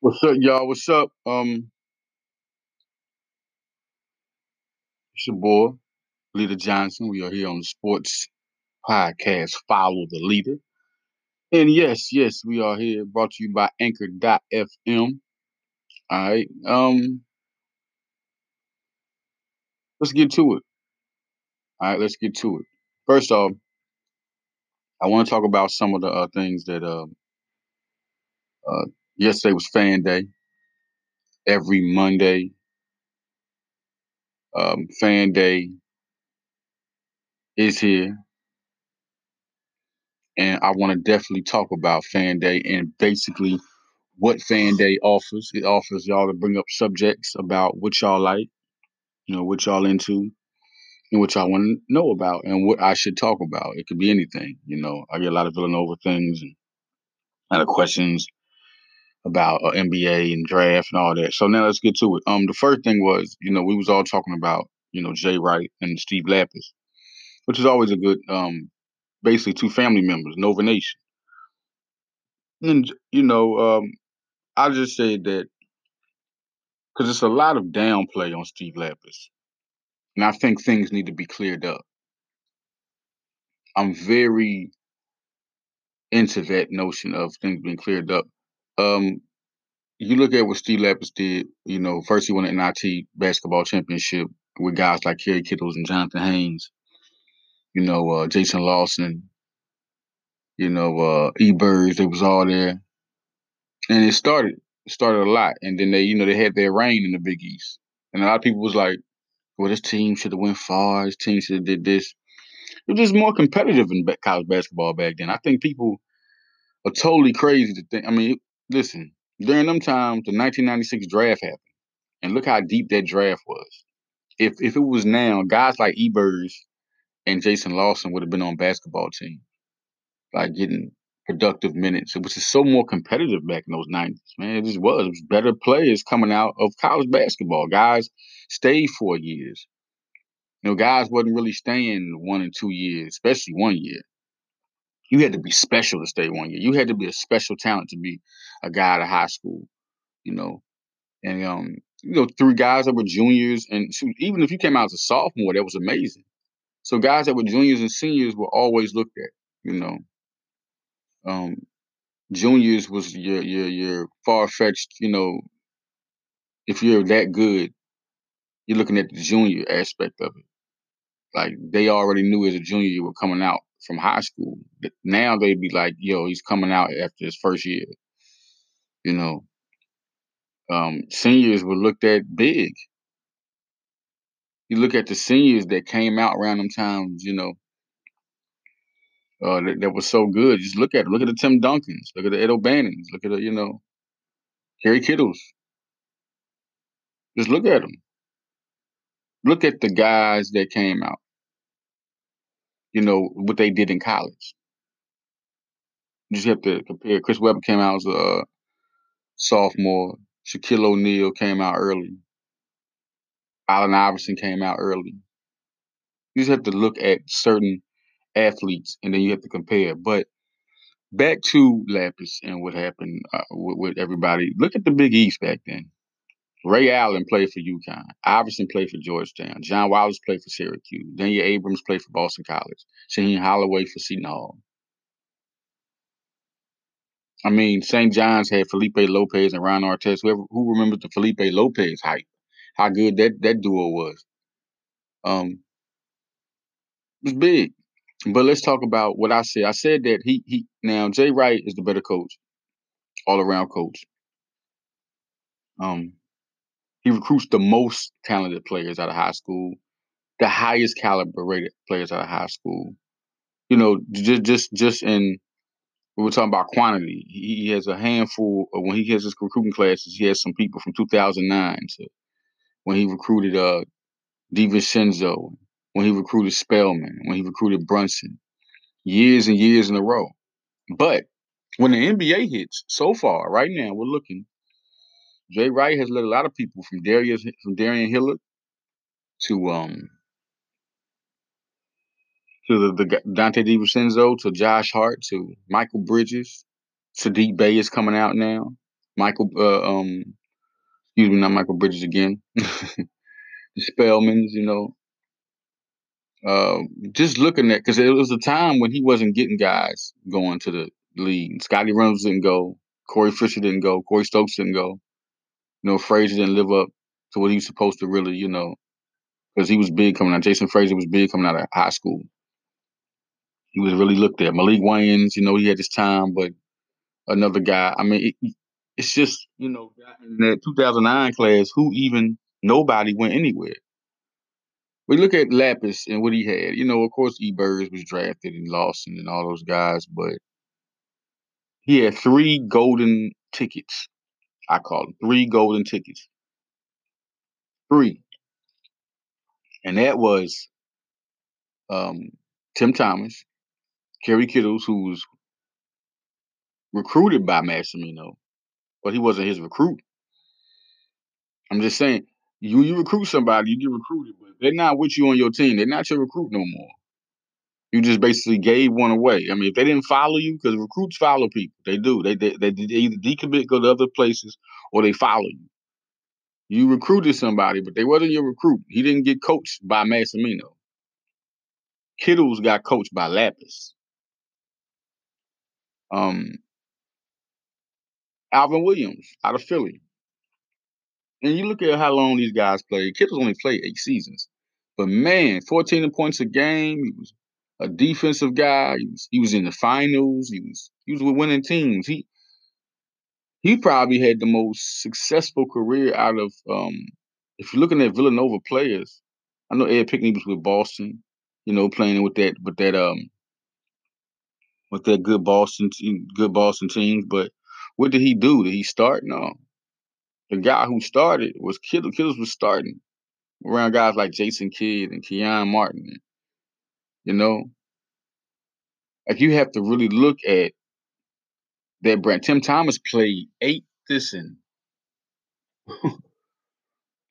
What's up, y'all? What's up? Um, it's your boy, Leader Johnson. We are here on the Sports Podcast. Follow the leader. And yes, yes, we are here brought to you by Anchor.fm. All right. Um, let's get to it. All right, let's get to it. First off, I want to talk about some of the uh, things that uh, uh, yesterday was fan day. Every Monday, um, fan day is here. And I want to definitely talk about fan day and basically what fan day offers. It offers y'all to bring up subjects about what y'all like, you know, what y'all into, what y'all want to know about and what I should talk about. It could be anything, you know. I get a lot of Villanova things and a lot of questions about uh, NBA and draft and all that. So now let's get to it. Um, the first thing was, you know, we was all talking about, you know, Jay Wright and Steve Lappas, which is always a good, um, basically two family members, Nova Nation. And you know, um, I just say that because it's a lot of downplay on Steve Lappas, and I think things need to be cleared up. I'm very into that notion of things being cleared up. Um, you look at what Steve Lappas did. You know, first he won an NIT basketball championship with guys like Kerry Kittles and Jonathan Haynes. You know, uh, Jason Lawson. You know, uh, E Birds. They was all there, and it started it started a lot. And then they, you know, they had their reign in the Big East, and a lot of people was like, "Well, this team should have went far. This team should have did this." It was just more competitive in college basketball back then. I think people are totally crazy to think. I mean, listen, during them times, the 1996 draft happened, and look how deep that draft was. If if it was now, guys like Eberz and Jason Lawson would have been on basketball teams, like getting productive minutes. Was just so more competitive back in those 90s, man. It just was. It was better players coming out of college basketball. Guys stayed four years. You know, guys wasn't really staying one and two years, especially one year. You had to be special to stay one year. You had to be a special talent to be a guy out of high school, you know. And um, you know, three guys that were juniors, and even if you came out as a sophomore, that was amazing. So guys that were juniors and seniors were always looked at, you know. Um, juniors was your your your far fetched, you know. If you're that good, you're looking at the junior aspect of it. Like they already knew as a junior you were coming out from high school. Now they'd be like, "Yo, he's coming out after his first year." You know, um, seniors were looked at big. You look at the seniors that came out around them times, you know, uh, that, that was so good. Just look at it. Look at the Tim Duncans. Look at the Ed O'Bannons. Look at the, you know, Kerry Kittles. Just look at them. Look at the guys that came out. You know what they did in college. You just have to compare. Chris Webber came out as a sophomore. Shaquille O'Neal came out early. Allen Iverson came out early. You just have to look at certain athletes and then you have to compare. But back to Lappas and what happened uh, with, with, everybody. Look at the Big East back then. Ray Allen played for UConn. Iverson played for Georgetown. John Wallace played for Syracuse. Danya Abrams played for Boston College. Shaheen Holloway for Seton Hall. I mean, St. John's had Felipe Lopez and Ron Artest. Whoever who remembers the Felipe Lopez hype, how good that that duo was. Um, it was big. But let's talk about what I said. I said that he he now Jay Wright is the better coach, all around coach. Um, he recruits the most talented players out of high school, the highest caliber rated players out of high school. You know, just just just in we were talking about quantity. He has a handful of when he has his recruiting classes. He has some people from 2009 to when he recruited uh DiVincenzo, when he recruited Spellman, when he recruited Brunson, years and years in a row. But when the NBA hits, so far, right now, we're looking. Jay Wright has led a lot of people from Darius from Darrun Hilliard to um to the, the Donte DiVincenzo, to Josh Hart, to Mikal Bridges, Saddiq Bey is coming out now. Michael, uh, um, excuse me, not Mikal Bridges again. the Spellmans, you know. Uh, just looking at because it was a time when he wasn't getting guys going to the league. Scottie Reynolds didn't go. Corey Fisher didn't go. Corey Stokes didn't go. You know, Fraser didn't live up to what he was supposed to really, you know, because he was big coming out. Jason Fraser was big coming out of high school. He was really looked at. Maalik Wayns, you know, he had his time, but another guy. I mean, it, it's just you know in that 2009 class, who even nobody went anywhere. We look at Lappas and what he had. You know, of course, E. Was drafted and Lawson and all those guys, but he had three golden tickets. I call them three golden tickets. Three. And that was um, Tim Thomas, Kerry Kittles, who was recruited by Massimino, but he wasn't his recruit. I'm just saying, you you recruit somebody, you get recruited, but they're not with you on your team. They're not your recruit no more. You just basically gave one away. I mean, if they didn't follow you, because recruits follow people, they do. They, they they they either decommit, go to other places, or they follow you. You recruited somebody, but they wasn't your recruit. He didn't get coached by Massimino. Kittles got coached by Lappas. Um, Alvin Williams out of Philly. And you look at how long these guys played. Kittles only played eight seasons. But man, 14 points a game. He was a defensive guy. He was, he was in the finals. He was he was with winning teams. He he probably had the most successful career out of um if you're looking at Villanova players. I know Ed Pinckney was with Boston, you know, playing with that with that um with that good Boston good Boston teams, but what did he do? Did he start? No. The guy who started was Kittles. Kittles was starting around guys like Jason Kidd and Kenyon Martin. You know, like you have to really look at that brand. Tim Thomas played eight this and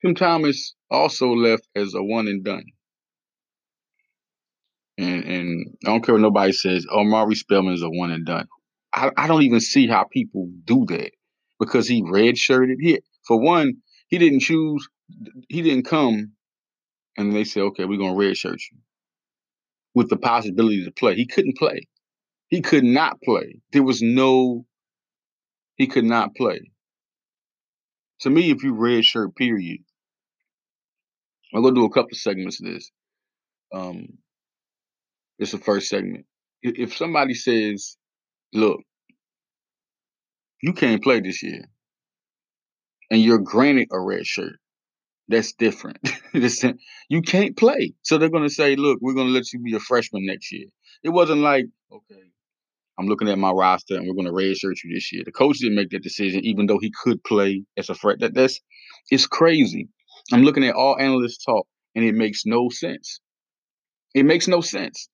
Tim Thomas also left as a one and done. And and I don't care what nobody says, oh Maury Spellman is a one and done. I, I don't even see how people do that because he redshirted. He for one, he didn't choose. He didn't come, and they said, "Okay, we're gonna redshirt you," with the possibility to play. He couldn't play. He could not play. There was no. He could not play. To me, if you redshirt, period. I'm gonna do a couple segments of this. Um, it's the first segment. If somebody says look, you can't play this year, and you're granted a red shirt. That's different. you can't play. So they're going to say, look, we're going to let you be a freshman next year. It wasn't like, okay, I'm looking at my roster and we're going to red shirt you this year. The coach didn't make that decision, even though he could play as a threat. That, that's it's crazy. I'm looking at all analysts talk, and it makes no sense. It makes no sense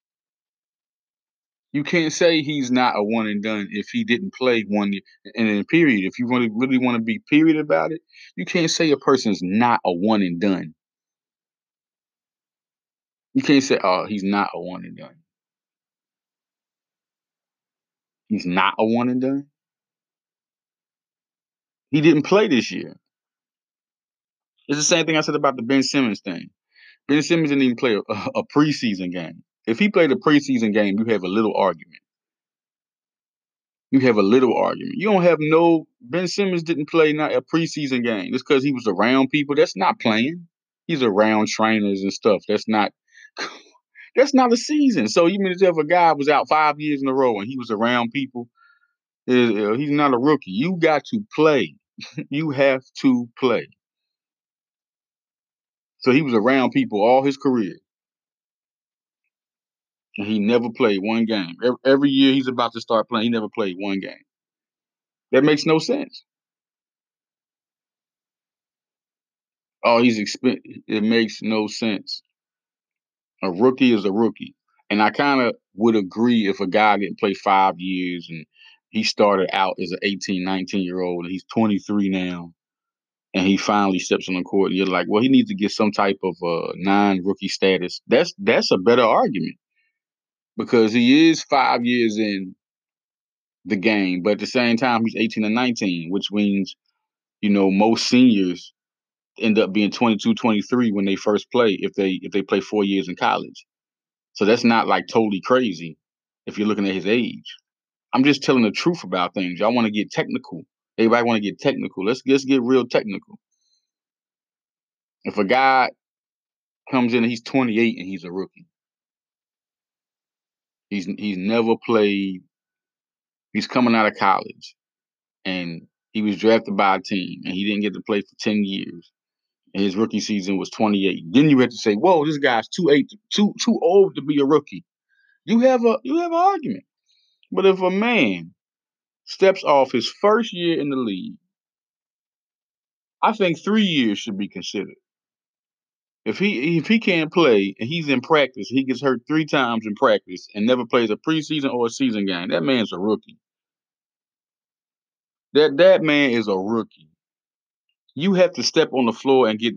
you can't say he's not a one and done if he didn't play one in period, if you really really want to be period about it, you can't say a person's not a one and done. You can't say, oh, he's not a one and done. He's not a one and done. He didn't play this year. It's the same thing I said about the Ben Simmons thing. Ben Simmons didn't even play a, a preseason game. If he played a preseason game, you have a little argument. You have a little argument. You don't have no Ben Simmons didn't play not a preseason game. Just because he was around people. That's not playing. He's around trainers and stuff. That's not that's not a season. So even if a guy was out five years in a row and he was around people, uh, he's not a rookie. You got to play. you have to play. So he was around people all his career and he never played one game. Every, every year he's about to start playing, he never played one game. That makes no sense. Oh, he's exp- It makes no sense. A rookie is a rookie, and I kind of would agree if a guy didn't play five years and he started out as an 18, 19 year old, and he's 23 now, and he finally steps on the court. And you're like, well, he needs to get some type of uh, non-rookie status. That's that's a better argument because he is five years in the game, but at the same time he's 18 and 19, which means, you know, most seniors end up being 22, 23 when they first play if they if they play four years in college. So that's not like totally crazy if you're looking at his age. I'm just telling the truth about things. Y'all want to get technical. Everybody want to get technical. Let's let's get real technical. If a guy comes in and he's 28 and he's a rookie, he's he's never played. He's coming out of college, and he was drafted by a team, and he didn't get to play for 10 years. And his rookie season was 28. Then you have to say, "Whoa, this guy's too eight, too too old to be a rookie." You have a you have an argument. But if a man steps off his first year in the league, I think three years should be considered. If he if he can't play and he's in practice, he gets hurt three times in practice and never plays a preseason or a season game. That man's a rookie. That that man is a rookie. You have to step on the floor and get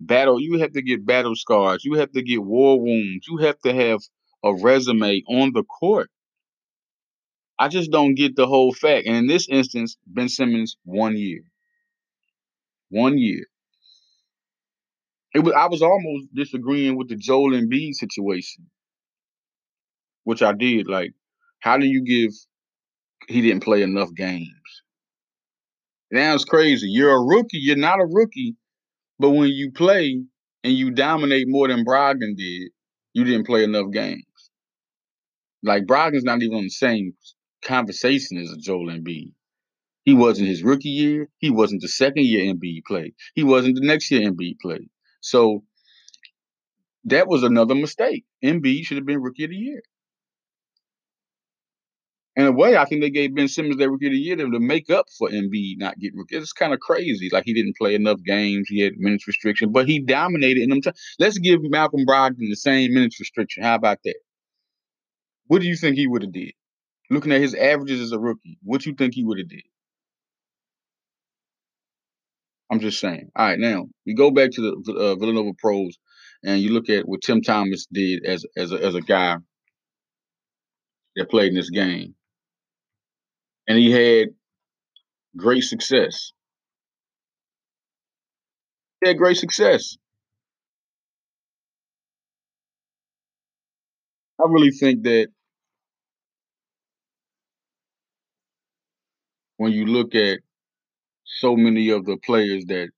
battle. You have to get battle scars. You have to get war wounds. You have to have a resume on the court. I just don't get the whole fact. And in this instance, Ben Simmons, one year. One year. It was I was almost disagreeing with the Joel Embiid situation. Which I did. Like, how do you give he didn't play enough games? That's crazy. You're a rookie. You're not a rookie, but when you play and you dominate more than Brogdon did, you didn't play enough games. Like Brogdon's not even on the same conversation as a Joel Embiid. He wasn't his rookie year. He wasn't the second year Embiid played. He wasn't the next year Embiid played. So that was another mistake. Embiid should have been rookie of the year. In a way, I think they gave Ben Simmons their rookie of the year to make up for Embiid not getting rookie. It's kind of crazy. Like he didn't play enough games. He had minutes restriction, but he dominated in them. T- Let's give Malcolm Brogdon the same minutes restriction. How about that? What do you think he would have did? Looking at his averages as a rookie, what do you think he would have did? I'm just saying. All right, now we go back to the uh, Villanova pros, and you look at what Tim Thomas did as as a, as a guy that played in this game, and he had great success. He had great success. I really think that when you look at so many of the players that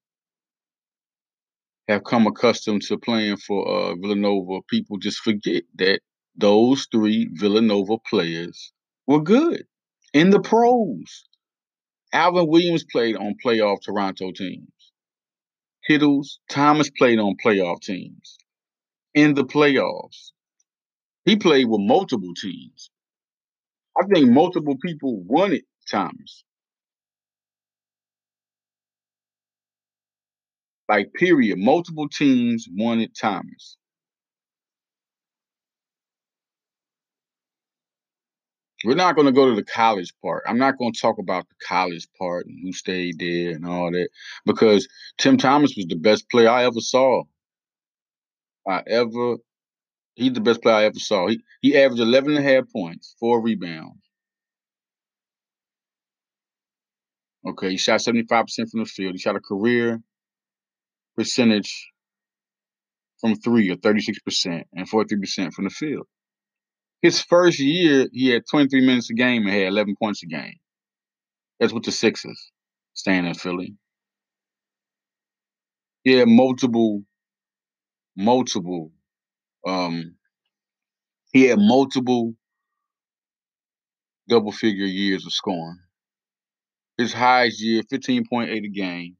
have come accustomed to playing for uh, Villanova, people just forget that those three Villanova players were good in the pros. Alvin Williams played on playoff Toronto teams. Kittles, Thomas played on playoff teams. In the playoffs, he played with multiple teams. I think multiple people wanted Thomas. Like, period. Multiple teams wanted Thomas. We're not going to go to the college part. I'm not going to talk about the college part and who stayed there and all that because Tim Thomas was the best player I ever saw. I ever, he's the best player I ever saw. He, he averaged 11 and a half points, four rebounds. Okay, he shot 75% from the field. He shot a career percentage from three or 36% and 43% from the field. His first year, he had 23 minutes a game and had 11 points a game. That's with the Sixers, staying in Philly. He had multiple, multiple, um, he had multiple double figure years of scoring. His highest year, 15.8 a game,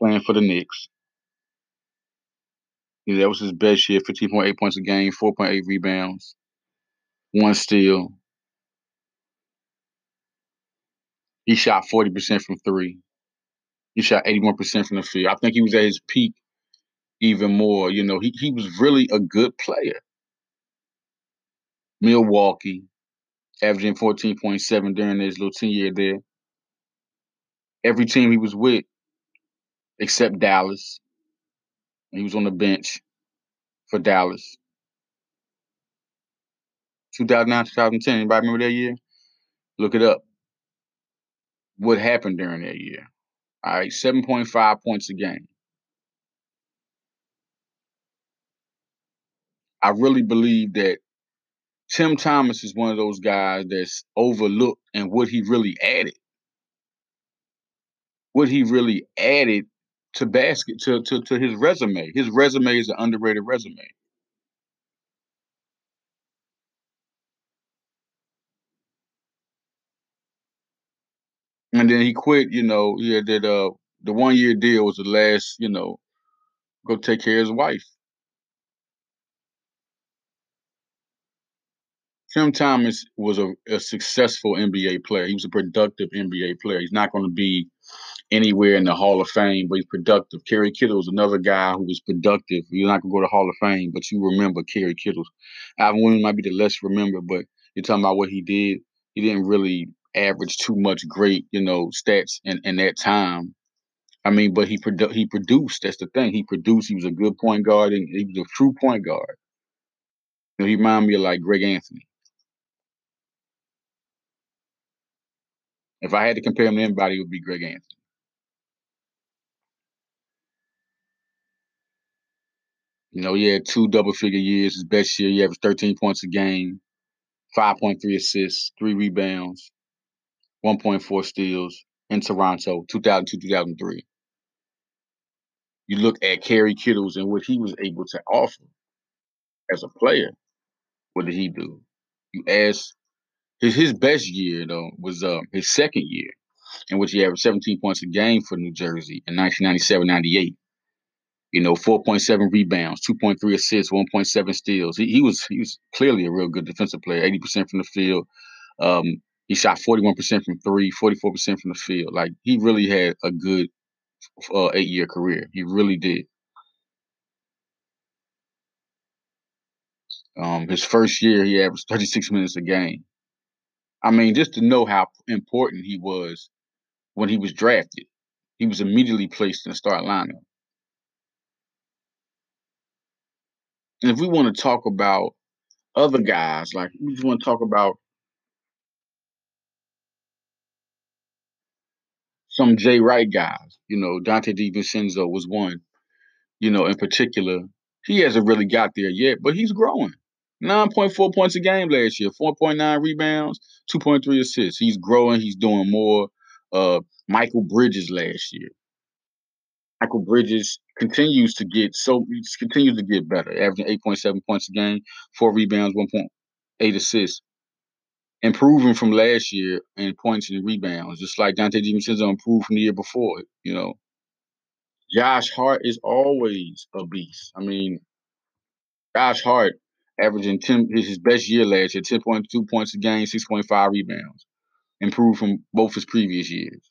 playing for the Knicks. Yeah, that was his best year, 15.8 points a game, 4.8 rebounds, one steal. He shot 40% from three. He shot 81% from the field. I think he was at his peak even more. You know, he, he was really a good player. Milwaukee, averaging 14.7 during his little 10 year there. Every team he was with, except Dallas. He was on the bench for Dallas. 2009, 2010. Anybody remember that year? Look it up. What happened during that year? All right, 7.5 points a game. I really believe that Tim Thomas is one of those guys that's overlooked and what he really added. What he really added to basket to, to, to his resume. His resume is an underrated resume. And then he quit, you know, he had that uh the one year deal was the last, you know, go take care of his wife. Tim Thomas was a, a successful NBA player. He was a productive NBA player. He's not going to be anywhere in the Hall of Fame, but he's productive. Kerry Kittles, another guy who was productive. You're not gonna go to the Hall of Fame, but you remember Kerry Kittles. Alvin Williams might be the less remembered, but you're talking about what he did. He didn't really average too much great, you know, stats in, in that time. I mean, but he produ- he produced. That's the thing. He produced. He was a good point guard, and he was a true point guard. You know, he reminded me of like Greg Anthony. If I had to compare him to anybody, it would be Greg Anthony. You know, he had two double figure years. His best year, he averaged 13 points a game, 5.3 assists, three rebounds, 1.4 steals in Toronto, 2002 2003. You look at Kerry Kittles and what he was able to offer as a player. What did he do? You ask his his best year though was uh, his second year, in which he averaged 17 points a game for New Jersey in 1997-98. You know, 4.7 rebounds, 2.3 assists, 1.7 steals. He, he was he was clearly a real good defensive player. 80% from the field. Um, he shot 41% from three, 44% from the field. Like he really had a good uh, eight year career. He really did. Um, his first year, he averaged 36 minutes a game. I mean, just to know how important he was when he was drafted, he was immediately placed in the start lineup. And if we want to talk about other guys, like we just want to talk about some Jay Wright guys, you know, Donte DiVincenzo was one, you know, in particular. He hasn't really got there yet, but he's growing. 9.4 points a game last year, 4.9 rebounds, 2.3 assists. He's growing, he's doing more. Uh, Mikal Bridges last year. Mikal Bridges continues to get so continues to get better, averaging 8.7 points a game, four rebounds, 1.8 assists, improving from last year in points and rebounds, just like Donte DiVincenzo improved from the year before. You know, Josh Hart is always a beast. I mean, Josh Hart averaging 10 his best year last year, 10.2 points a game, 6.5 rebounds, improved from both his previous years.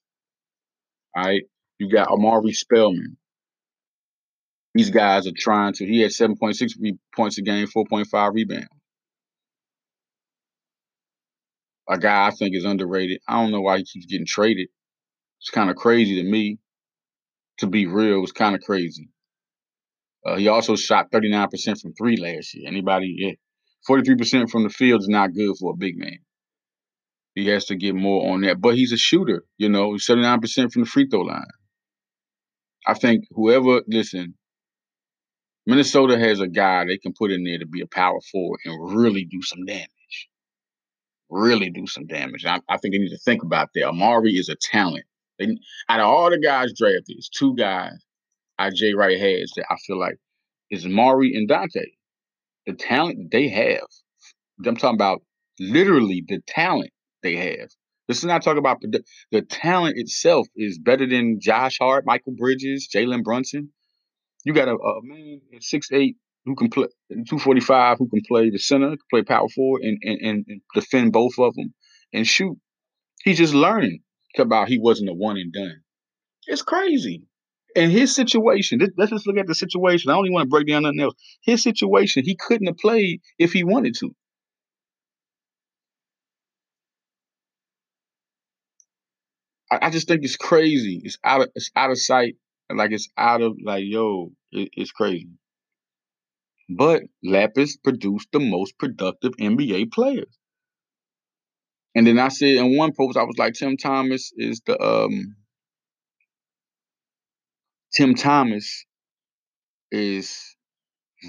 All right. You got Omari Spellman. These guys are trying to. He had 7.6 re- points a game, 4.5 rebounds. A guy I think is underrated. I don't know why he keeps getting traded. It's kind of crazy to me. To be real, it's kind of crazy. Uh, he also shot 39% from three last year. Anybody? Yeah. 43% from the field is not good for a big man. He has to get more on that. But he's a shooter, you know, 79% from the free throw line. I think whoever listen, Minnesota has a guy they can put in there to be a power forward and really do some damage. Really do some damage. I, I think they need to think about that. Omari is a talent. They, out of all the guys drafted, two guys I Jay Wright has that I feel like is Omari and Donte. The talent they have. I'm talking about literally the talent they have. This is not talking about the, the talent itself is better than Josh Hart, Mikal Bridges, Jalen Brunson. You got a, a man six eight who can play two forty five who can play the center, can play power forward, and, and and defend both of them and shoot. He's just learning about he wasn't a one and done. It's crazy. And his situation, let's just look at the situation. I don't even want to break down nothing else. His situation, he couldn't have played if he wanted to. I, I just think it's crazy. It's out of it's out of sight. Like it's out of like yo, it, it's crazy. But Lappas produced the most productive NBA players. And then I said in one post, I was like, Tim Thomas is the um Tim Thomas is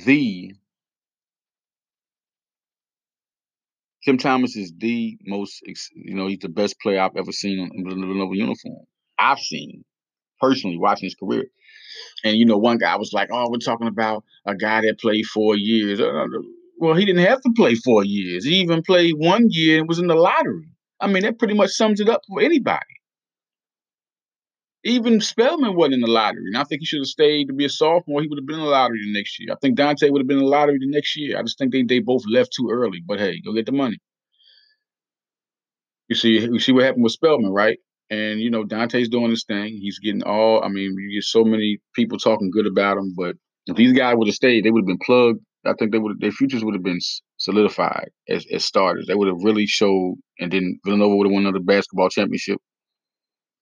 the Tim Thomas is the most, you know, he's the best player I've ever seen in the Villanova uniform. I've seen personally watching his career. And you know, one guy was like, "Oh, we're talking about a guy that played four years." Uh, well, he didn't have to play four years. He even played one year and was in the lottery. I mean, that pretty much sums it up for anybody. Even Spellman wasn't in the lottery, and I think he should have stayed to be a sophomore. He would have been in the lottery the next year. I think Donte would have been in the lottery the next year. I just think they they both left too early. But hey, go get the money. You see, you see what happened with Spellman, right? And you know, Donte's doing his thing. He's getting all. I mean, you get so many people talking good about him, but if these guys would have stayed, they would have been plugged. I think they would their futures would have been solidified as, as starters. They would have really showed, and then Villanova would have won another basketball championship,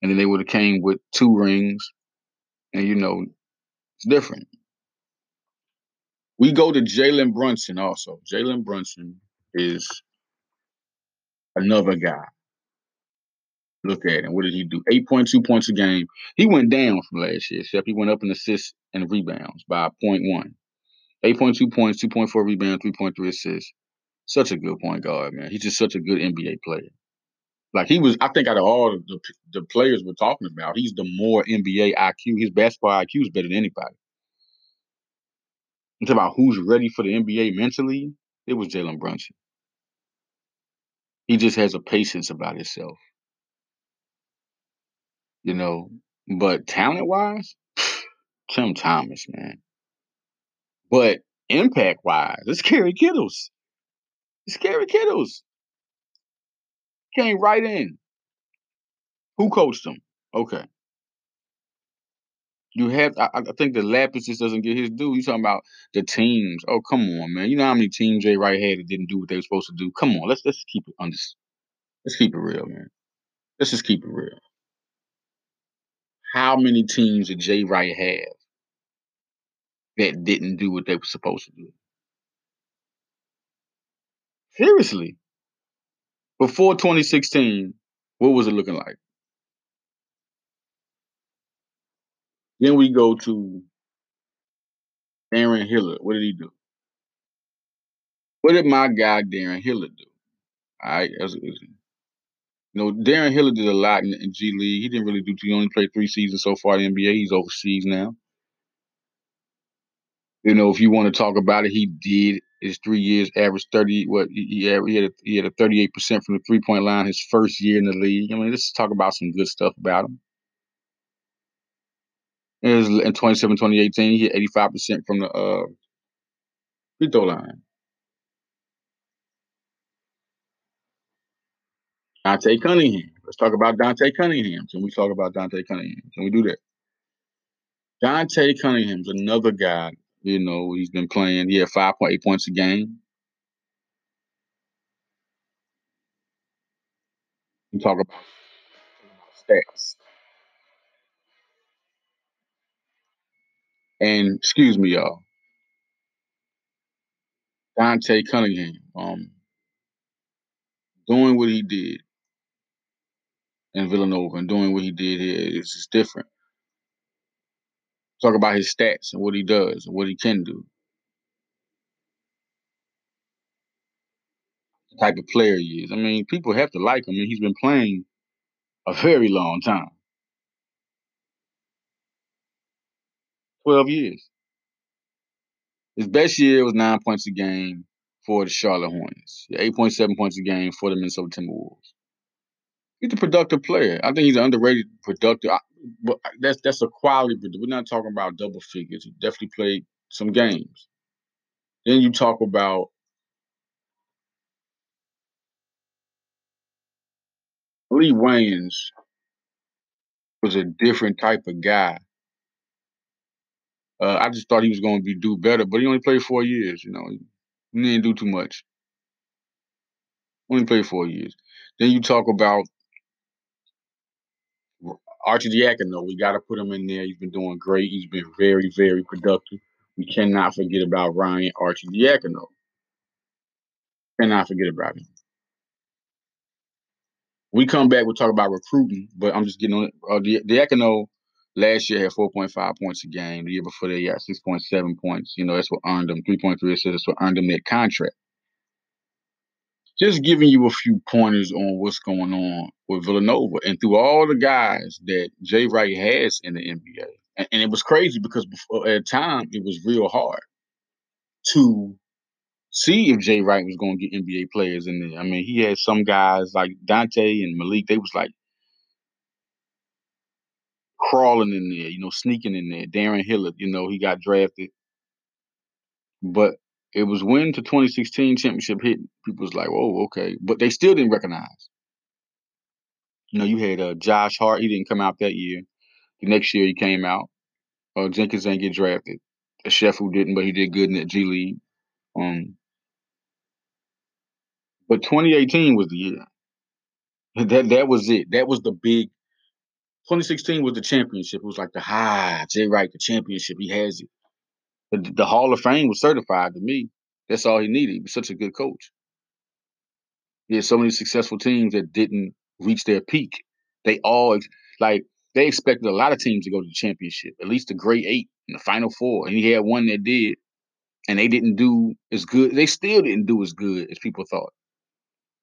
and then they would have came with two rings, and you know, it's different. We go to Jalen Brunson also. Jalen Brunson is another guy look at him. What did he do? 8.2 points a game. He went down from last year, except he went up in assists and rebounds by 0.1. 8.2 points, 2.4 rebounds, 3.3 assists. Such a good point guard, man. He's just such a good NBA player. Like he was, I think out of all the, the players we're talking about, he's the more NBA IQ. His basketball IQ is better than anybody. I'm about who's ready for the NBA mentally. It was Jalen Brunson. He just has a patience about himself you know. But talent wise, Tim Thomas, man. But impact wise, it's Kerry Kittles. It's Kerry Kittles. Came right in. Who coached him? Okay. You have, I, I think the Lappas just doesn't get his due. You talking about the teams? Oh, come on, man. You know how many teams Jay Wright had that didn't do what they were supposed to do? Come on, let's let's keep it under. Let's keep it real, man. Let's just keep it real how many teams did Jay Wright have that didn't do what they were supposed to do? Seriously. Before 2016, what was it looking like? Then we go to Darron Hiller. What did he do? What did my guy Darren Hiller do? All right, as you know, Darrun Hilliard did a lot in, in, G League. He didn't really do. He only played three seasons so far in the NBA. He's overseas now. You know, if you want to talk about it, he did his three years averaged thirty. What he he had a, he had a thirty eight percent from the three point line his first year in the league. I mean, let's talk about some good stuff about him. Was in 27, 2018, he hit 85% from the uh, free throw line. Dante Cunningham. Let's talk about Dante Cunningham. Can we talk about Dante Cunningham? Can we do that? Dante Cunningham's another guy. You know, he's been playing. He had 5.8 points a game. We talk about stats. And excuse me, y'all. Dante Cunningham, um, doing what he did in Villanova and doing what he did here is just different. Talk about his stats and what he does and what he can do. The type of player he is. I mean, people have to like him. Mean, he's been playing a very long time. 12 years. His best year was nine points a game for the Charlotte Hornets, 8.7 points a game for the Minnesota Timberwolves he's a productive player. I think he's an underrated productive. But that's that's a quality. But we're not talking about double figures. He definitely played some games. Then you talk about Lee Wayns was a different type of guy. Uh, I just thought he was going to be do better, but he only played four years. You know, he didn't do too much. Only played four years. Then you talk about Arcidiacono, we got to put him in there. He's been doing great. He's been very, very productive. We cannot forget about Ryan Archie Arcidiacono. Cannot forget about him. We come back, we'll talk about recruiting, but I'm just getting on it. Uh, Diacono last year had 4.5 points a game. The year before he had 6.7 points. You know, that's what earned him 3.3 assists. That's what earned him that contract. Just giving you a few pointers on what's going on with Villanova and through all the guys that Jay Wright has in the NBA. And, and it was crazy because before, uh, at the time, it was real hard to see if Jay Wright was going to get NBA players in there. I mean, he had some guys like Dante and Maalik. They was like crawling in there, you know, sneaking in there. Darrun Hilliard, you know, he got drafted. But it was when the 2016 championship hit, people was like, "Oh, okay," but they still didn't recognize. You know, you had uh, Josh Hart. He didn't come out that year. The next year he came out. Uh, Jenkins didn't get drafted. Ochefu didn't, but he did good in the G League. Um, but 2018 was the year. That that was it. That was the big. 2016 was the championship. It was like the high Jay Wright, the championship. He has it. The, the Hall of Fame was certified to me. That's all he needed. He was such a good coach. He had so many successful teams that didn't reach their peak. They all like they expected a lot of teams to go to the championship, at least the great eight in the final four. And he had one that did, and they didn't do as good. They still didn't do as good as people thought.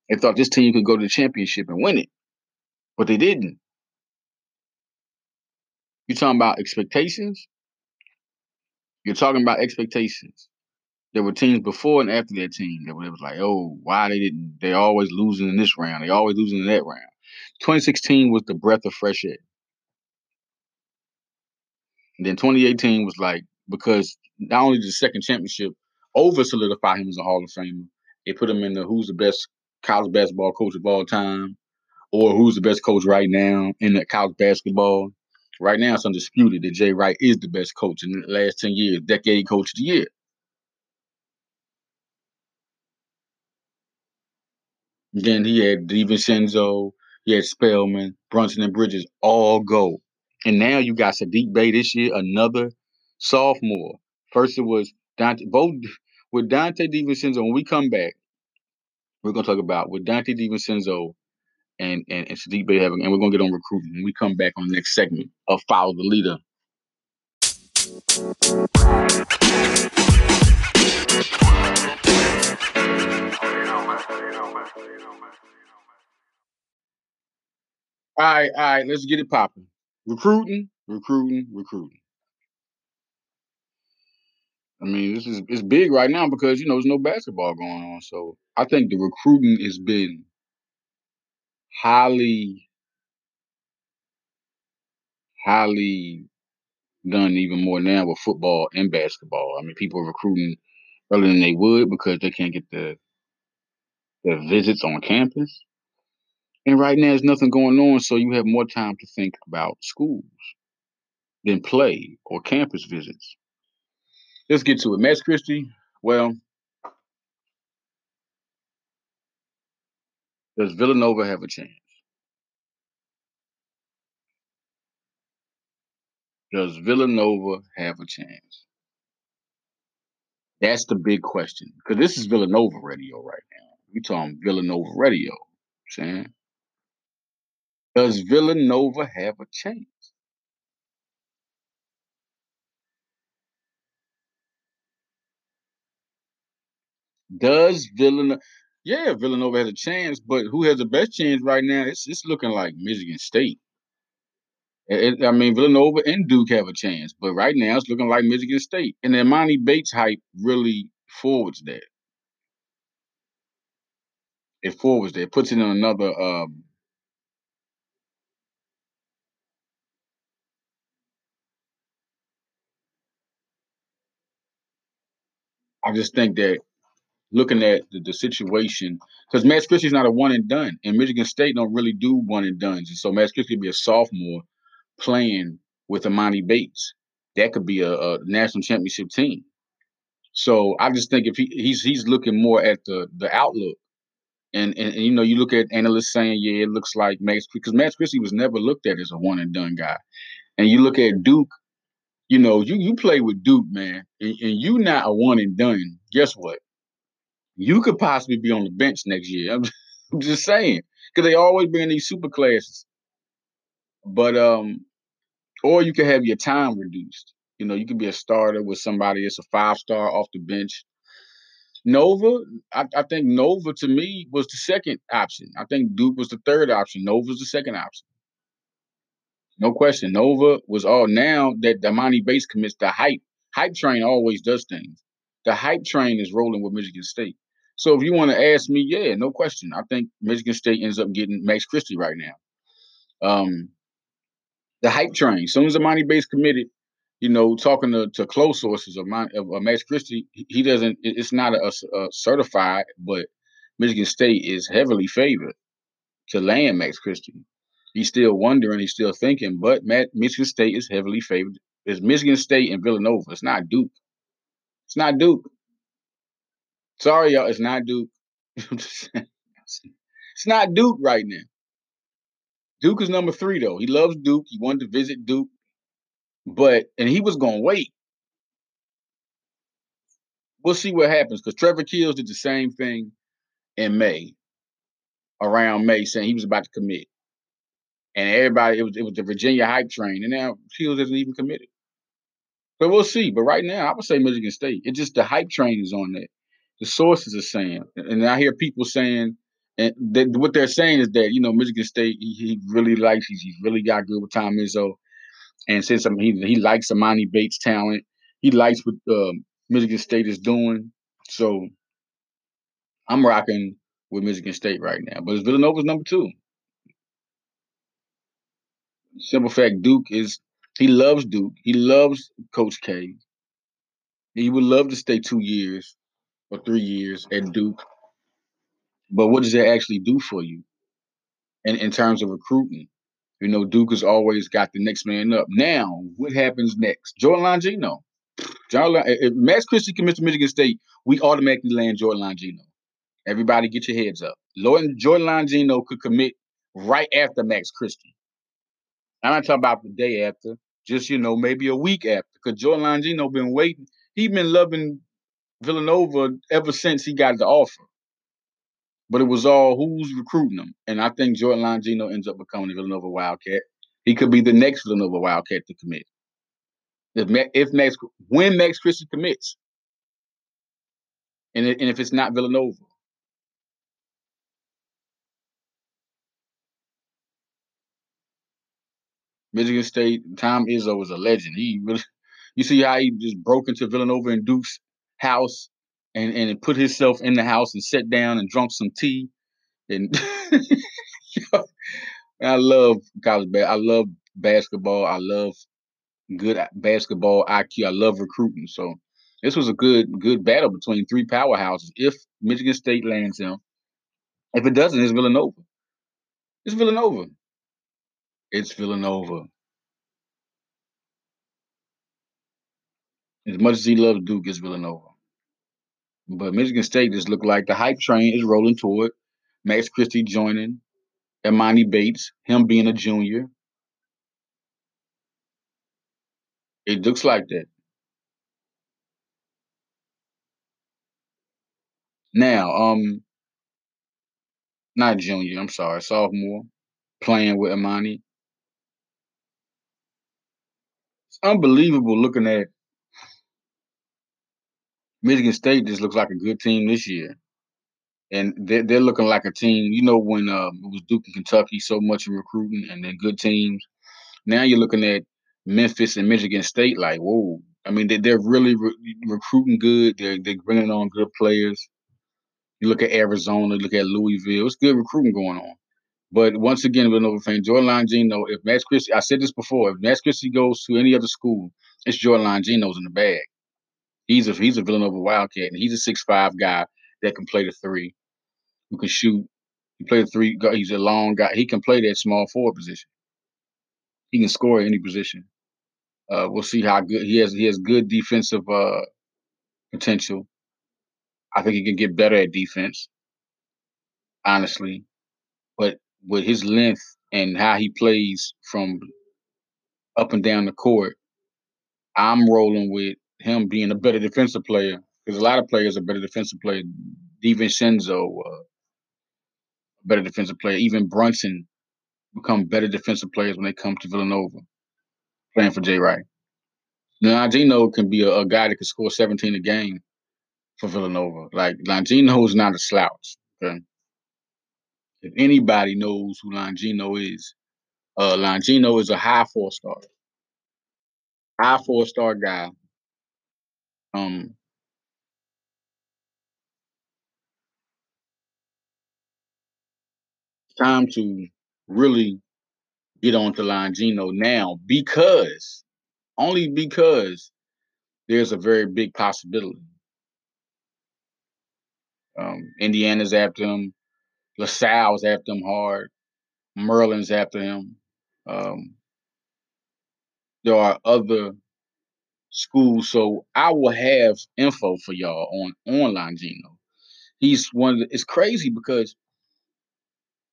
They thought this team could go to the championship and win it, but they didn't. You're talking about expectations? You're talking about expectations. There were teams before and after that team that was like, oh, why they didn't? They always losing in this round. They always losing in that round. 2016 was the breath of fresh air. And then 2018 was like because not only did the second championship over solidify him as a Hall of Famer, it put him in the who's the best college basketball coach of all time, or who's the best coach right now in the college basketball. Right now, it's undisputed that Jay Wright is the best coach in the last 10 years, decade coach of the year. Then he had DiVincenzo, he had Spellman, Brunson, and Bridges all go. And now you got Saddiq Bey this year, another sophomore. First it was Donte, both with Donte DiVincenzo. When we come back, we're gonna talk about with Donte DiVincenzo and and, and Bey having, and we're gonna get on recruiting. When we come back on the next segment of Follow the Leader. All right, all right, let's get it popping. Recruiting, recruiting, recruiting. I mean, this is it's big right now because you know there's no basketball going on. So I think the recruiting has been highly, highly done even more now with football and basketball. I mean, people are recruiting earlier than they would because they can't get the the visits on campus. And right now, there's nothing going on, so you have more time to think about schools than play or campus visits. Let's get to it. Max Christie, well, does Villanova have a chance? Does Villanova have a chance? That's the big question. Because this is Villanova radio right now. We talking Villanova radio. Saying, does Villanova have a chance? Does Villanova? Yeah, Villanova has a chance, but who has the best chance right now? It's it's looking like Michigan State. It, I mean, Villanova and Duke have a chance, but right now it's looking like Michigan State. And the Emoni Bates hype really forwards that. It forwards that. It puts it in another um, I just think that looking at the, the situation, because Max Christie's not a one and done, and Michigan State don't really do one and duns. And so Max Christie could be a sophomore playing with Emoni Bates. That could be a, a, national championship team. So I just think if he, he's he's looking more at the the outlook. And, and, and you know, you look at analysts saying, yeah, it looks like Max because Max Christie was never looked at as a one and done guy. And you look at Duke, you know, you you play with Duke, man, and, and you not a one and done. Guess what? You could possibly be on the bench next year. I'm, just saying because they always bring these super classes. But um, or you could have your time reduced. You know, you could be a starter with somebody that's a five star off the bench. Nova, I, I, think Nova to me was the second option. I think Duke was the third option. Nova was the second option. No question. Nova was all now that Emoni Bates commits the hype. Hype train always does things. The hype train is rolling with Michigan State. So if you want to ask me, yeah, no question. I think Michigan State ends up getting Max Christie right now. Um, the hype train. As soon as Emoni Bates committed, you know, talking to, to close sources of, my, of, of Max Christie, he doesn't. It's not a, a, certified, but Michigan State is heavily favored to land Max Christie. He's still wondering. He's still thinking, but Matt, Michigan State is heavily favored. It's Michigan State and Villanova. It's not Duke. It's not Duke. Sorry, y'all. It's not Duke. it's not Duke right now. Duke is number three, though. He loves Duke. He wanted to visit Duke, but and he was gonna wait. We'll see what happens because Trevor Keels did the same thing in May, around May, saying he was about to commit, and everybody it was it was the Virginia hype train, and now Keels isn't even committed. But we'll see. But right now, I would say Michigan State. It's just the hype train is on that. The sources are saying, and I hear people saying and what they're saying is that you know Michigan State, he, he really likes, he's, he's really got good with Tom Izzo, and since I mean, he he likes Emoni Bates' talent, he likes what um, Michigan State is doing. So I'm rocking with Michigan State right now, but it's Villanova's number two. Simple fact, Duke is he loves Duke. He loves Coach K. He would love to stay two years or three years at Duke but what does that actually do for you in, in terms of recruiting? You know, Duke has always got the next man up. Now, what happens next? Jordan Longino. Jordan, if eh, eh, Max Christie commits to Michigan State, we automatically land Jordan Longino. Everybody get your heads up. Jordan Longino could commit right after Max Christie. I'm not talking about the day after, just, you know, maybe a week after, because Jordan Longino been waiting. He been loving Villanova ever since he got the offer. But it was all who's recruiting him. And I think Jordan Longino ends up becoming a Villanova Wildcat. He could be the next Villanova Wildcat to commit. If, if Max, when Max Christie commits, and, and if it's not Villanova. Michigan State, Tom Izzo is a legend. He really, you see how he just broke into Villanova and Duke's house and and put himself in the house and sat down and drunk some tea. And I love college. I love basketball. I love good basketball IQ. I love recruiting. So this was a good good battle between three powerhouses. If Michigan State lands him, if it doesn't, it's Villanova. It's Villanova. It's Villanova. As much as he loves Duke, it's Villanova. But Michigan State just looked like the hype train is rolling toward Max Christie joining, Emoni Bates, him being a junior. It looks like that. Now, um, not junior, I'm sorry, sophomore, playing with Emoni. It's unbelievable looking at Michigan State just looks like a good team this year. And they're, they're looking like a team, you know, when uh, it was Duke and Kentucky so much in recruiting and they're good teams. Now you're looking at Memphis and Michigan State like, whoa. I mean, they, they're really re- recruiting good. They're, they're bringing on good players. You look at Arizona, look at Louisville. It's good recruiting going on. But once again, Villanova fan, Jordan Longino, if Max Christie, I said this before, if Max Christie goes to any other school, it's Jordan Longino's in the bag. He's a he's a Villanova Wildcat, and he's a six five guy that can play the three, who can shoot. He plays the three. He's a long guy. He can play that small forward position. He can score any position. Uh, we'll see how good he has. He has good defensive uh, potential. I think he can get better at defense, honestly. But with his length and how he plays from up and down the court, I'm rolling with him being a better defensive player because a lot of players are better defensive player. DiVincenzo, uh, better defensive player. Even Brunson become better defensive players when they come to Villanova, playing for Jay Wright. Longino can be a, a, guy that can score 17 a game for Villanova. Like Longino is not a slouch. Okay? If anybody knows who Longino is, uh, Longino is a high four star, high four star guy. Um, time to really get on to Longino now because only because there's a very big possibility. Um, Indiana's after him. LaSalle's after him hard. Merlin's after him. Um, there are other schools, so I will have info for y'all on online Longino. He's one. The, it's crazy because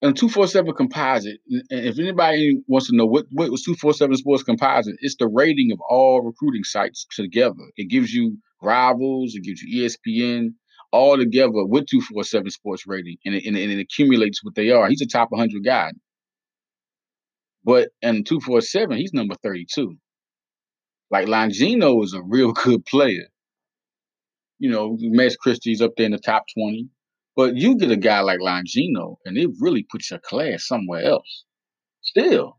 and 247 composite, and if anybody wants to know what, what was 247 Sports Composite, it's the rating of all recruiting sites together. It gives you rivals, it gives you ESPN, all together with 247 Sports rating, and it, and, and it accumulates what they are. He's a top 100 guy. But in 247, he's number 32. Like Longino is a real good player. You know, Max Christie's up there in the top 20. But you get a guy like Longino, and it really puts your class somewhere else. Still.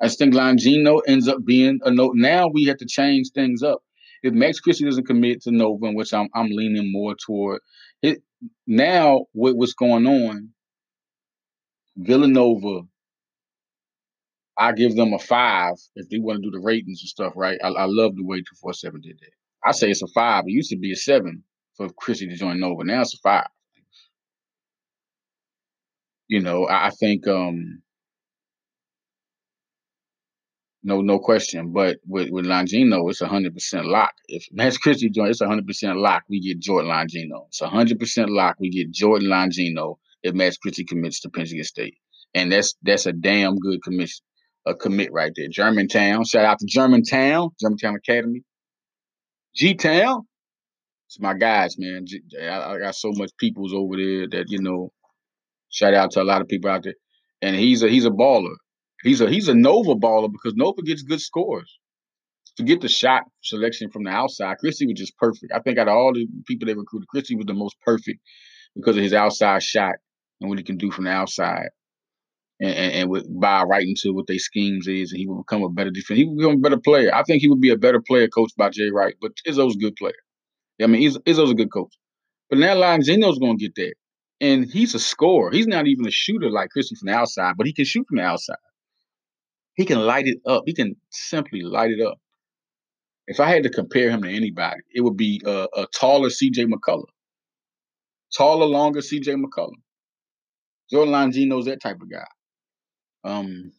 I think Longino ends up being a note. Now we have to change things up. If Max Christie doesn't commit to Nova, which I'm I'm leaning more toward it now with what's going on, Villanova, I give them a five if they want to do the ratings and stuff, right? I, I love the way 247 did that. I say it's a five. It used to be a seven for Christie to join Nova. Now it's a five. You know, I think um no no question. But with, with Longino, it's hundred percent lock. If Max Christie joins, it's hundred percent lock. We get Jordan Longino. It's hundred percent lock. We get Jordan Longino if Max Christie commits to Penn State, and that's that's a damn good commission, a commit right there. Germantown, shout out to Germantown, Germantown Academy, G Town, it's my guys, man. I, got so much peoples over there that you know. Shout out to a lot of people out there, and he's a he's a baller. He's a he's a Nova baller because Nova gets good scores. To get the shot selection from the outside, Christie was just perfect. I think out of all the people they recruited, Christie was the most perfect because of his outside shot and what he can do from the outside. And, and, and with buy right into what their schemes is, and he would become a better defense. He would become a better player. I think he would be a better player coached by Jay Wright, but Izzo's a good player. I mean, Izzo, Izzo's a good coach. But now Longino's going to get there. And he's a scorer. He's not even a shooter like Christie from the outside, but he can shoot from the outside. He can light it up. He can simply light it up. If I had to compare him to anybody, it would be a, a taller CJ McCullough. Taller, longer CJ McCullough. Jordan Longino's that type of guy. Um,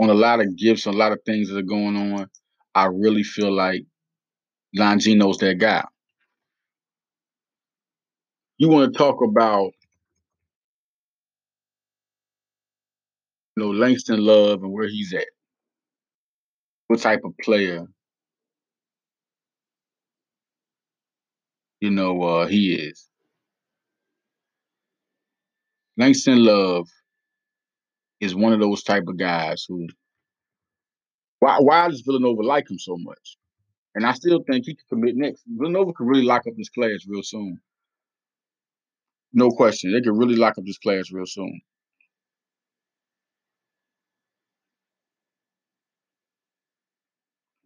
on a lot of gifts, a lot of things that are going on, I really feel like Longino's that guy. You want to talk about you know Langston Love and where he's at. What type of player you know uh, he is. Langston Love is one of those type of guys who why why does Villanova like him so much? And I still think he could commit next. Villanova could really lock up this class real soon. No question. They could really lock up this class real soon.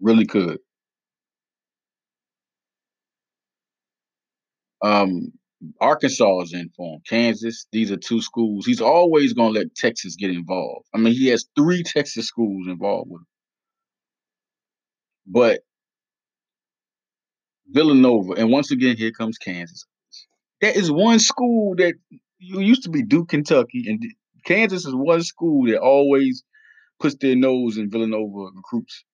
Really could. Um, Arkansas is in for him. Kansas, these are two schools. He's always going to let Texas get involved. I mean, he has three Texas schools involved with him. But Villanova, and once again, here comes Kansas. That is one school that used to be Duke, Kentucky, and Kansas is one school that always puts their nose in Villanova recruits.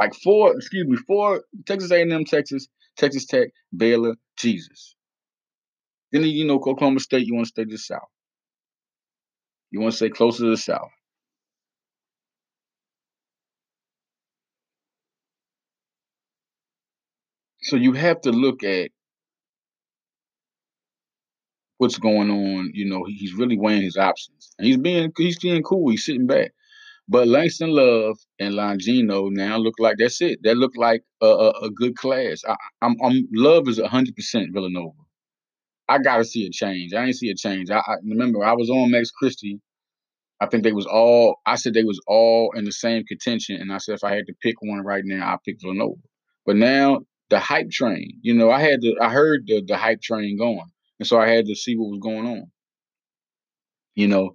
Like four, excuse me, four Texas A&M, Texas, Texas Tech, Baylor, Jesus. Then you know, Oklahoma State, you want to stay to the south. You want to stay closer to the south. So you have to look at what's going on. You know, he's really weighing his options. And he's being he's being cool. He's sitting back. But Langston Love and Longino now look like that's it. That look like a, a, a good class. I, am I'm, I'm Love is hundred percent Villanova. I gotta see a change. I ain't see a change. I, I, remember I was on Max Christie. I think they was all. I said they was all in the same contention, and I said if I had to pick one right now, I pick Villanova. But now the hype train. You know, I had to. I heard the the hype train going, and so I had to see what was going on. You know,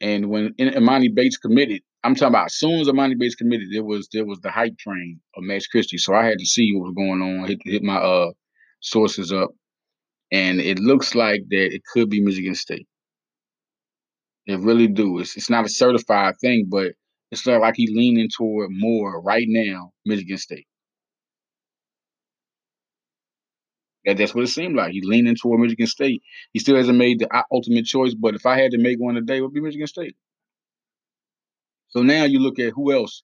and when Emoni Bates committed, I'm talking about as soon as Emoni Bates committed, there was there was the hype train of Max Christie. So I had to see what was going on, hit, hit my uh sources up, and it looks like that it could be Michigan State. It really do. It's it's not a certified thing, but it's not like he leaning toward more right now, Michigan State. Yeah, that's what it seemed like. He's leaning toward Michigan State. He still hasn't made the ultimate choice, but if I had to make one today, it would be Michigan State. So now you look at who else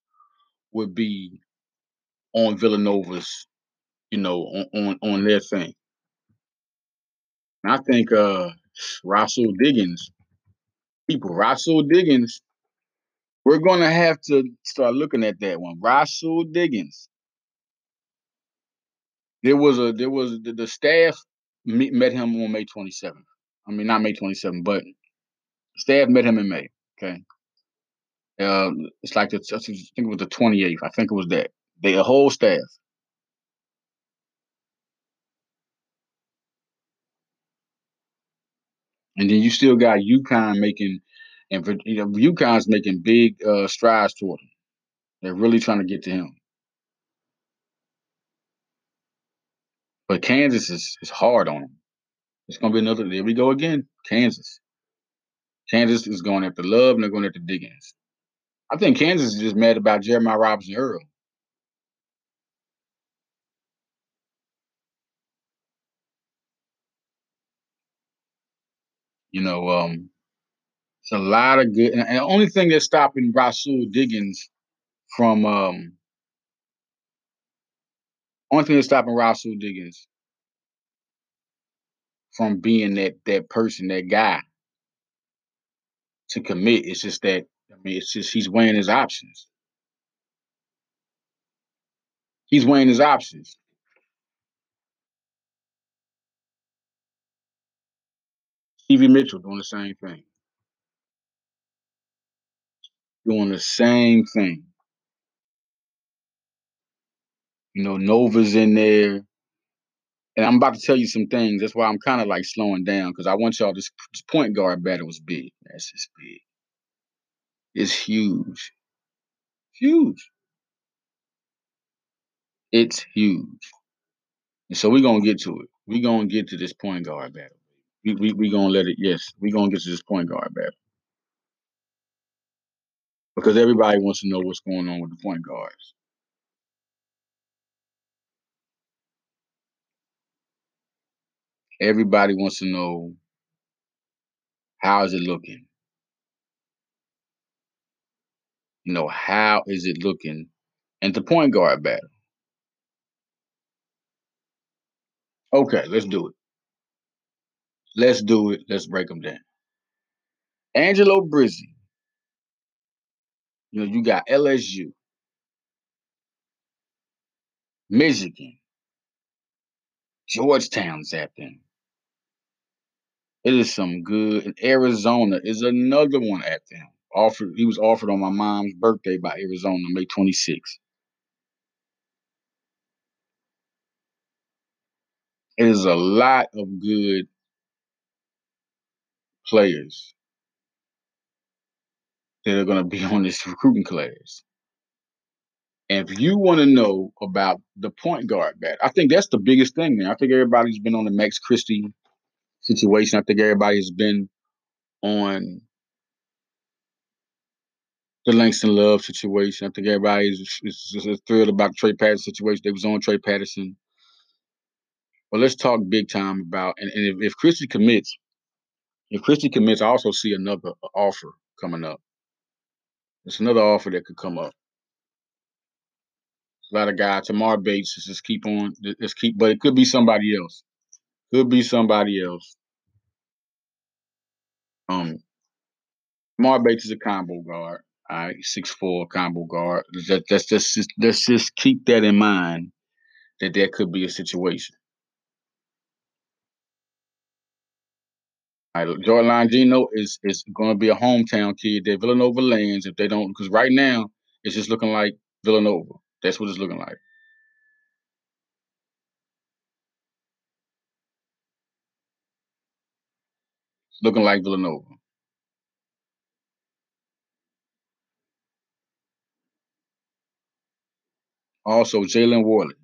would be on Villanova's, you know, on on, on their thing. And I think uh Rahsool Diggins, people, Rahsool Diggins, we're gonna have to start looking at that one. Rahsool Diggins. There was a there was the, the staff met him on May 27th. I mean, not May 27th, but staff met him in May. Okay. Uh, it's like the, I think it was the 28th. I think it was that. They a whole staff. And then you still got UConn making, and you know, UConn's making big uh, strides toward him. They're really trying to get to him. But Kansas is, is hard on him. It's gonna be another. There we go again. Kansas. Kansas is going after Love, and they're going after Diggins. I think Kansas is just mad about Jeremiah Robinson Earl. You know, um, it's a lot of good. And the only thing that's stopping Rahsool Diggins from um, only thing that's stopping Rahsool Diggins from being that that person, that guy to commit. It's just that mean, it's just he's weighing his options. He's weighing his options. Stevie Mitchell doing the same thing. Doing the same thing. You know, Nova's in there. And I'm about to tell you some things. That's why I'm kind of like slowing down because I want y'all this, this point guard battle was big. That's just big. It's huge. Huge. It's huge. And so we're gonna get to it. We're gonna get to this point guard battle. We we we gonna let it, yes, we're gonna get to this point guard battle. Because everybody wants to know what's going on with the point guards. Everybody wants to know how is it looking? You know, how is it looking in the point guard battle? Okay, let's do it. Let's do it. Let's break them down. Angelo Brizzi. You know, you got LSU, Michigan, Georgetown's at them. It is some good. And Arizona is another one at them. Offered, he was offered on my mom's birthday by Arizona, May 26th. It is a lot of good players that are going to be on this recruiting class. And if you want to know about the point guard bat, I think that's the biggest thing man. I think everybody's been on the Max Christie situation. I think everybody's been on the Langston Love situation. I think everybody is, is, is thrilled about Trey Patterson situation. They was on Trey Patterson. Well, let's talk big time about and, and if, if Christie commits, if Christie commits, I also see another offer coming up. It's another offer that could come up. A lot of guys, Tamar Bates, just keep on, just keep, but it could be somebody else. Could be somebody else. Um, Tamar Bates is a combo guard. All right, six four combo guard. That, that's just let's just keep that in mind that there could be a situation. All right, Jordan Longino is is going to be a hometown kid that Villanova lands if they don't because right now it's just looking like Villanova. That's what it's looking like. Looking like Villanova. Also, Jalen Warley.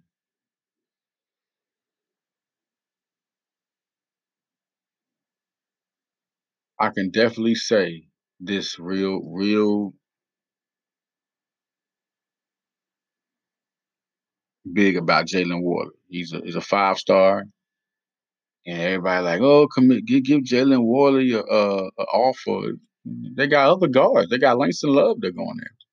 I can definitely say this real, real big about Jalen Warley. He's a he's a five star, and everybody like, oh, commit, give give Jalen Warley a, uh, a, a, offer. They got other guards. They got Langston Love. They're going there.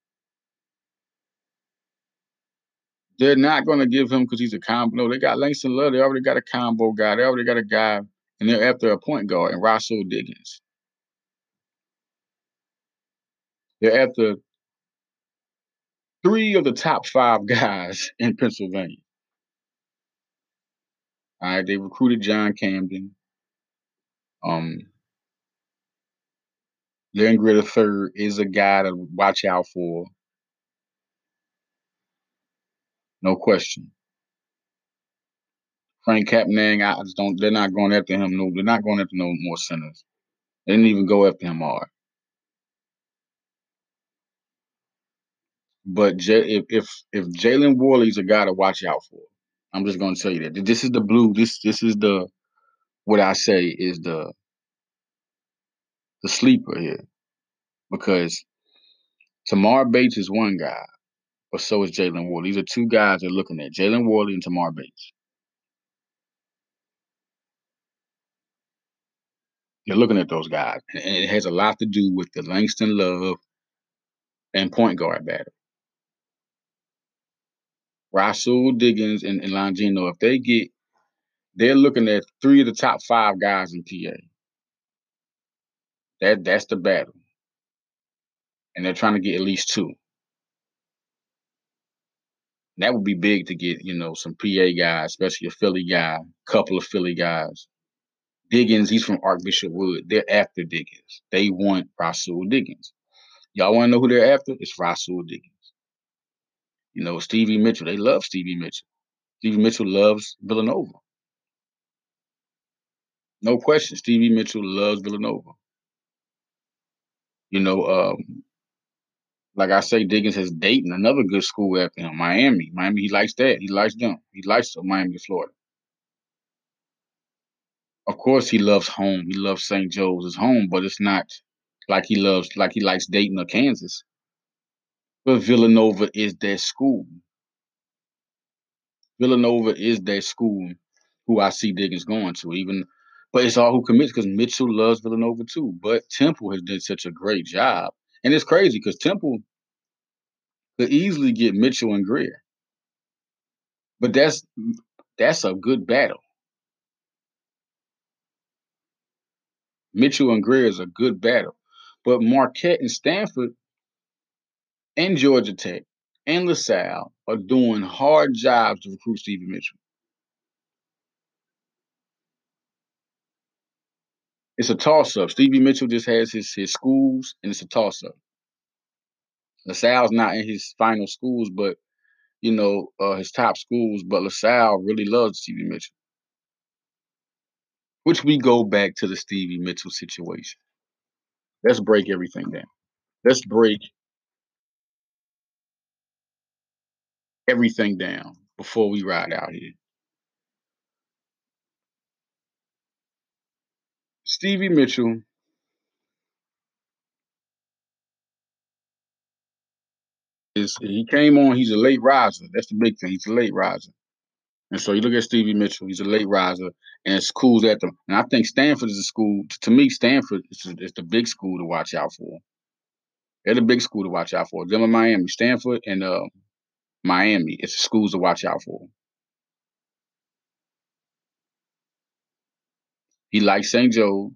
They're not going to give him because he's a combo. No, they got Langston Love. They already got a combo guy. They already got a guy, and they're after a point guard and Rahsool Diggins. They're after three of the top five guys in Pennsylvania. All right, they recruited John Camden. Um, Larry Greer III is a guy to watch out for. No question. Frank Kepnang, I just don't. They're not going after him. No, they're not going after no more centers. They didn't even go after him hard. But J- if if if Jalen Warley's a guy to watch out for, I'm just going to tell you that this is the blue. This this is the what I say is the the sleeper here, because Tamar Bates is one guy, but so is Jalen Warley. These are two guys they're looking at: Jalen Warley and Tamar Bates. You're looking at those guys, and it has a lot to do with the Langston Love and point guard battle. Rahsool Diggins and, and Longino, if they get, they're looking at three of the top five guys in PA. That that's the battle, and they're trying to get at least two. That would be big to get, you know, some PA guys, especially a Philly guy, couple of Philly guys. Diggins, he's from Archbishop Wood. They're after Diggins. They want Rahsool Diggins. Y'all want to know who they're after? It's Rahsool Diggins. You know, Stevie Mitchell. They love Stevie Mitchell. Stevie Mitchell loves Villanova. No question. Stevie Mitchell loves Villanova. You know, um, like I say, Diggins has Dayton, another good school after him. Miami. Miami, he likes that. He likes them. He likes Miami, Florida. Of course, he loves home. He loves St. Joe's as home, but it's not like he loves, like he likes Dayton or Kansas. But Villanova is their school. Villanova is their school who I see Diggins going to. Even, but it's all who commits because Mitchell loves Villanova too. But Temple has done such a great job, and it's crazy because Temple could easily get Mitchell and Greer. But that's that's a good battle. Mitchell and Greer is a good battle. But Marquette and Stanford and Georgia Tech and LaSalle are doing hard jobs to recruit Stephen Mitchell. It's a toss up. Stevie Mitchell just has his, his schools, and it's a toss up. LaSalle's not in his final schools, but you know, uh, his top schools, but LaSalle really loves Stevie Mitchell. Which we go back to the Stevie Mitchell situation. Let's break everything down. Let's break everything down before we ride out here. Stevie Mitchell is he came on, he's a late riser. That's the big thing. He's a late riser. And so you look at Stevie Mitchell, he's a late riser, and schools at them. And I think Stanford is a school, to me, Stanford is, is the big school to watch out for. They're the big school to watch out for. Them in Miami, Stanford and uh, Miami, it's the schools to watch out for. He likes St. Joe.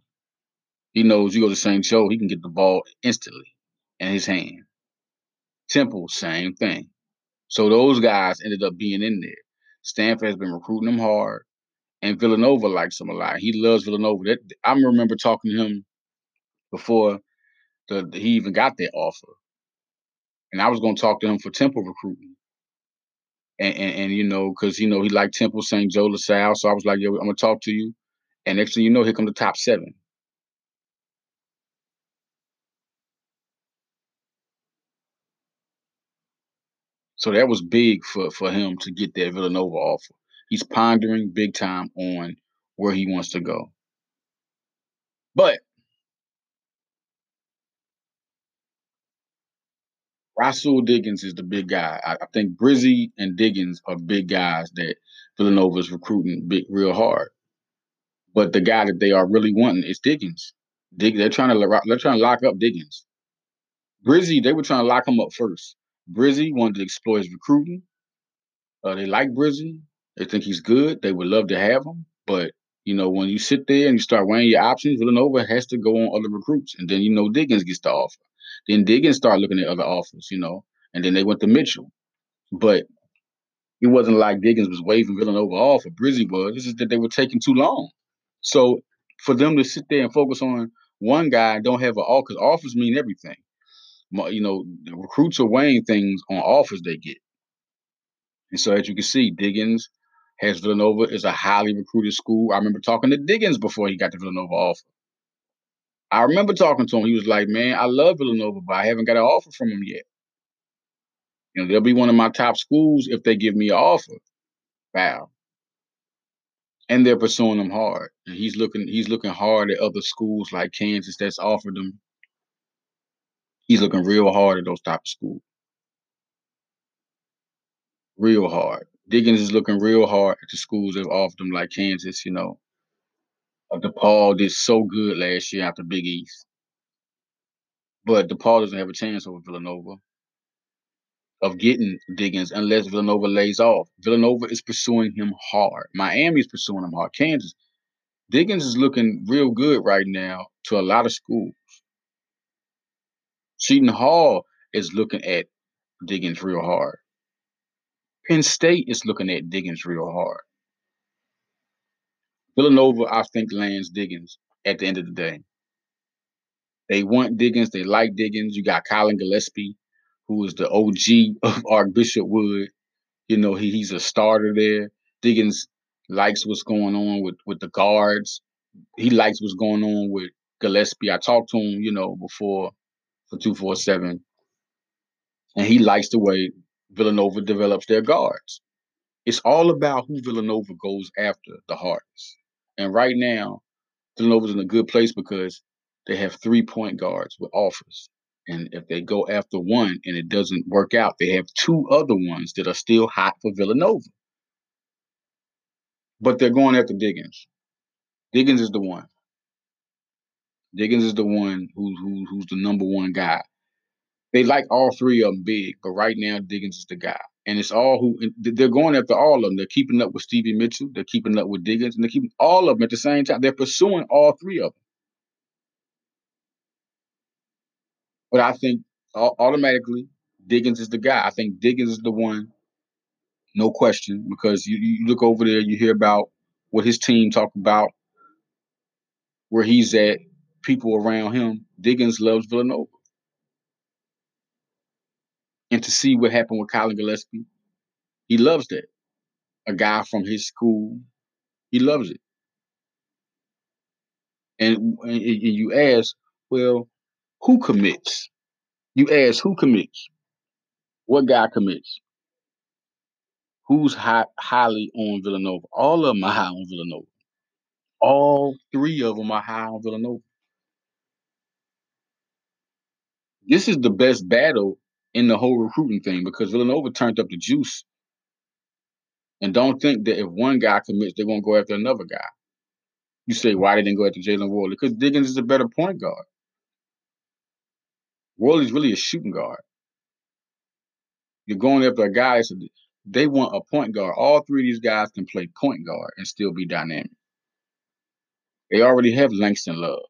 He knows you go to St. Joe, he can get the ball instantly in his hand. Temple, same thing. So those guys ended up being in there. Stanford has been recruiting them hard, and Villanova likes him a lot. He loves Villanova. That, I remember talking to him before the, he even got that offer, and I was going to talk to him for Temple recruiting. And, and, and you know, because you know he liked Temple, St. Joe, LaSalle. So I was like, "Yo, I'm gonna talk to you." And next thing you know, here come the top seven. So that was big for, for him to get that Villanova offer. He's pondering big time on where he wants to go. But Rasul Diggins is the big guy. I, I, think Brizzi and Diggins are big guys that Villanova is recruiting big, real hard. But the guy that they are really wanting is Diggins. Dig, they're trying to they're trying to lock up Diggins. Brizzi, they were trying to lock him up first. Brizzi wanted to explore his recruiting. Uh, they like Brizzi. They think he's good. They would love to have him. But, you know, when you sit there and you start weighing your options, Villanova has to go on other recruits. And then, you know, Diggins gets the offer. Then Diggins start looking at other offers, you know. And then they went to Mitchell. But it wasn't like Diggins was waving Villanova off or Brizzi was. It's just that they were taking too long. So for them to sit there and focus on one guy don't have an offer, because offers mean everything you know, recruits are weighing things on offers they get. And so, as you can see, Diggins has Villanova is a highly recruited school. I remember talking to Diggins before he got the Villanova offer. I remember talking to him. He was like, "Man, I love Villanova, but I haven't got an offer from him yet. You know, they'll be one of my top schools if they give me an offer." Wow. And they're pursuing him hard. And he's looking he's looking hard at other schools like Kansas that's offered him he's looking real hard at those type of schools. Real hard. Diggins is looking real hard at the schools that offered him, like Kansas, you know. Uh, DePaul did so good last year after Big East. But DePaul doesn't have a chance over Villanova of getting Diggins unless Villanova lays off. Villanova is pursuing him hard. Miami is pursuing him hard. Kansas. Diggins is looking real good right now to a lot of schools. Seton Hall is looking at Diggins real hard. Penn State is looking at Diggins real hard. Villanova, I think, lands Diggins at the end of the day. They want Diggins. They like Diggins. You got Collin Gillespie, who is the OG of Archbishop Wood. You know, he, he's a starter there. Diggins likes what's going on with, with the guards. He likes what's going on with Gillespie. I talked to him, you know, before for 247. And he likes the way Villanova develops their guards. It's all about who Villanova goes after the hardest. And right now, Villanova's in a good place because they have three point guards with offers. And if they go after one and it doesn't work out, they have two other ones that are still hot for Villanova. But they're going after Diggins. Diggins is the one. Diggins is the one who, who who's the number one guy. They like all three of them big, but right now Diggins is the guy, and it's all who they're going after all of them. They're keeping up with Stevie Mitchell, they're keeping up with Diggins, and they're keeping all of them at the same time. They're pursuing all three of them. But I think automatically Diggins is the guy. I think Diggins is the one, no question, because you, you look over there, you hear about what his team talk about, where he's at, people around him, Diggins loves Villanova. And to see what happened with Collin Gillespie, he loves that. A guy from his school, he loves it. And, and you ask, well, who commits? You ask, who commits? What guy commits? Who's high, highly on Villanova? All of them are high on Villanova. All three of them are high on Villanova. this is the best battle in the whole recruiting thing because Villanova turned up the juice And don't think that if one guy commits, they're gonna go after another guy. You say why they didn't go after Jalen Warley? Because Diggins is a better point guard. Warley's really a shooting guard. You're going after a guy a, they want a point guard. All three of these guys can play point guard and still be dynamic. They already have Langston Love.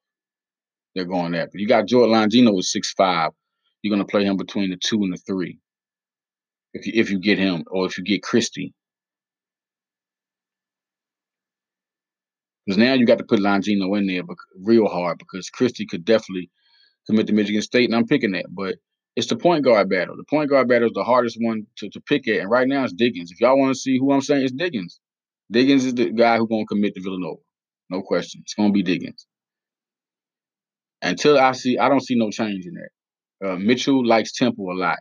They're going after. You got Jordan Longino with six five. You're gonna play him between the two and the three. If you if you get him, or if you get Christie. Because now you got to put Longino in there real hard because Christie could definitely commit to Michigan State, and I'm picking that. But it's the point guard battle. The point guard battle is the hardest one to, to pick at, and right now it's Diggins. If y'all want to see who I'm saying, it's Diggins. Diggins is the guy who's gonna commit to Villanova. No question. It's gonna be Diggins. Until I see, I don't see no change in that. Uh, Mitchell likes Temple a lot,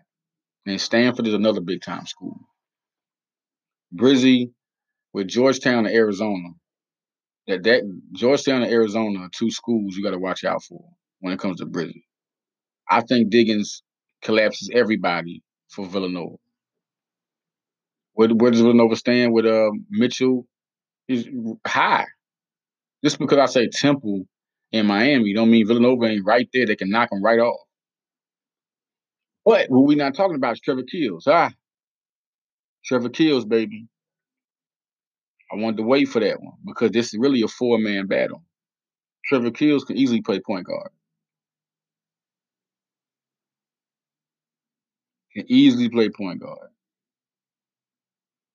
and Stanford is another big time school. Brizzi with Georgetown and Arizona. That that Georgetown and Arizona are two schools you got to watch out for when it comes to Brizzi. I think Diggins collapses everybody for Villanova. Where, where does Villanova stand with uh, Mitchell? He's high. Just because I say Temple in Miami, don't mean Villanova ain't right there. They can knock them right off. But what we're not talking about is Trevor Keels. Ah, Trevor Keels, baby. I wanted to wait for that one because this is really a four man battle. Trevor Keels can easily play point guard. Can easily play point guard.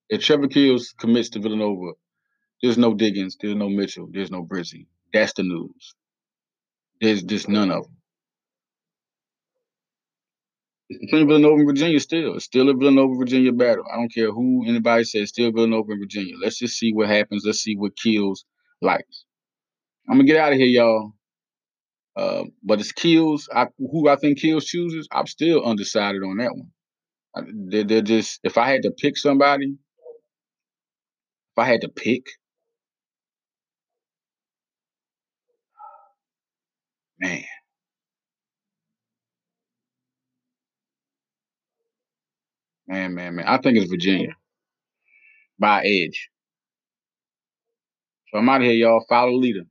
If Trevor Keels commits to Villanova, there's no Diggins, there's no Mitchell, there's no Brizzi. That's the news. There's just none of them. It's between Villanova and Virginia still. It's still a Villanova Virginia battle. I don't care who anybody says, still Villanova and Virginia. Let's just see what happens. Let's see what Keels likes. I'm gonna get out of here, y'all. Uh, but it's Keels. I, who I think Keels chooses, I'm still undecided on that one. I, they're, they're just. If I had to pick somebody, if I had to pick, man. Man, man, man. I think it's Virginia by edge. So I'm out of here, y'all. Follow the leader.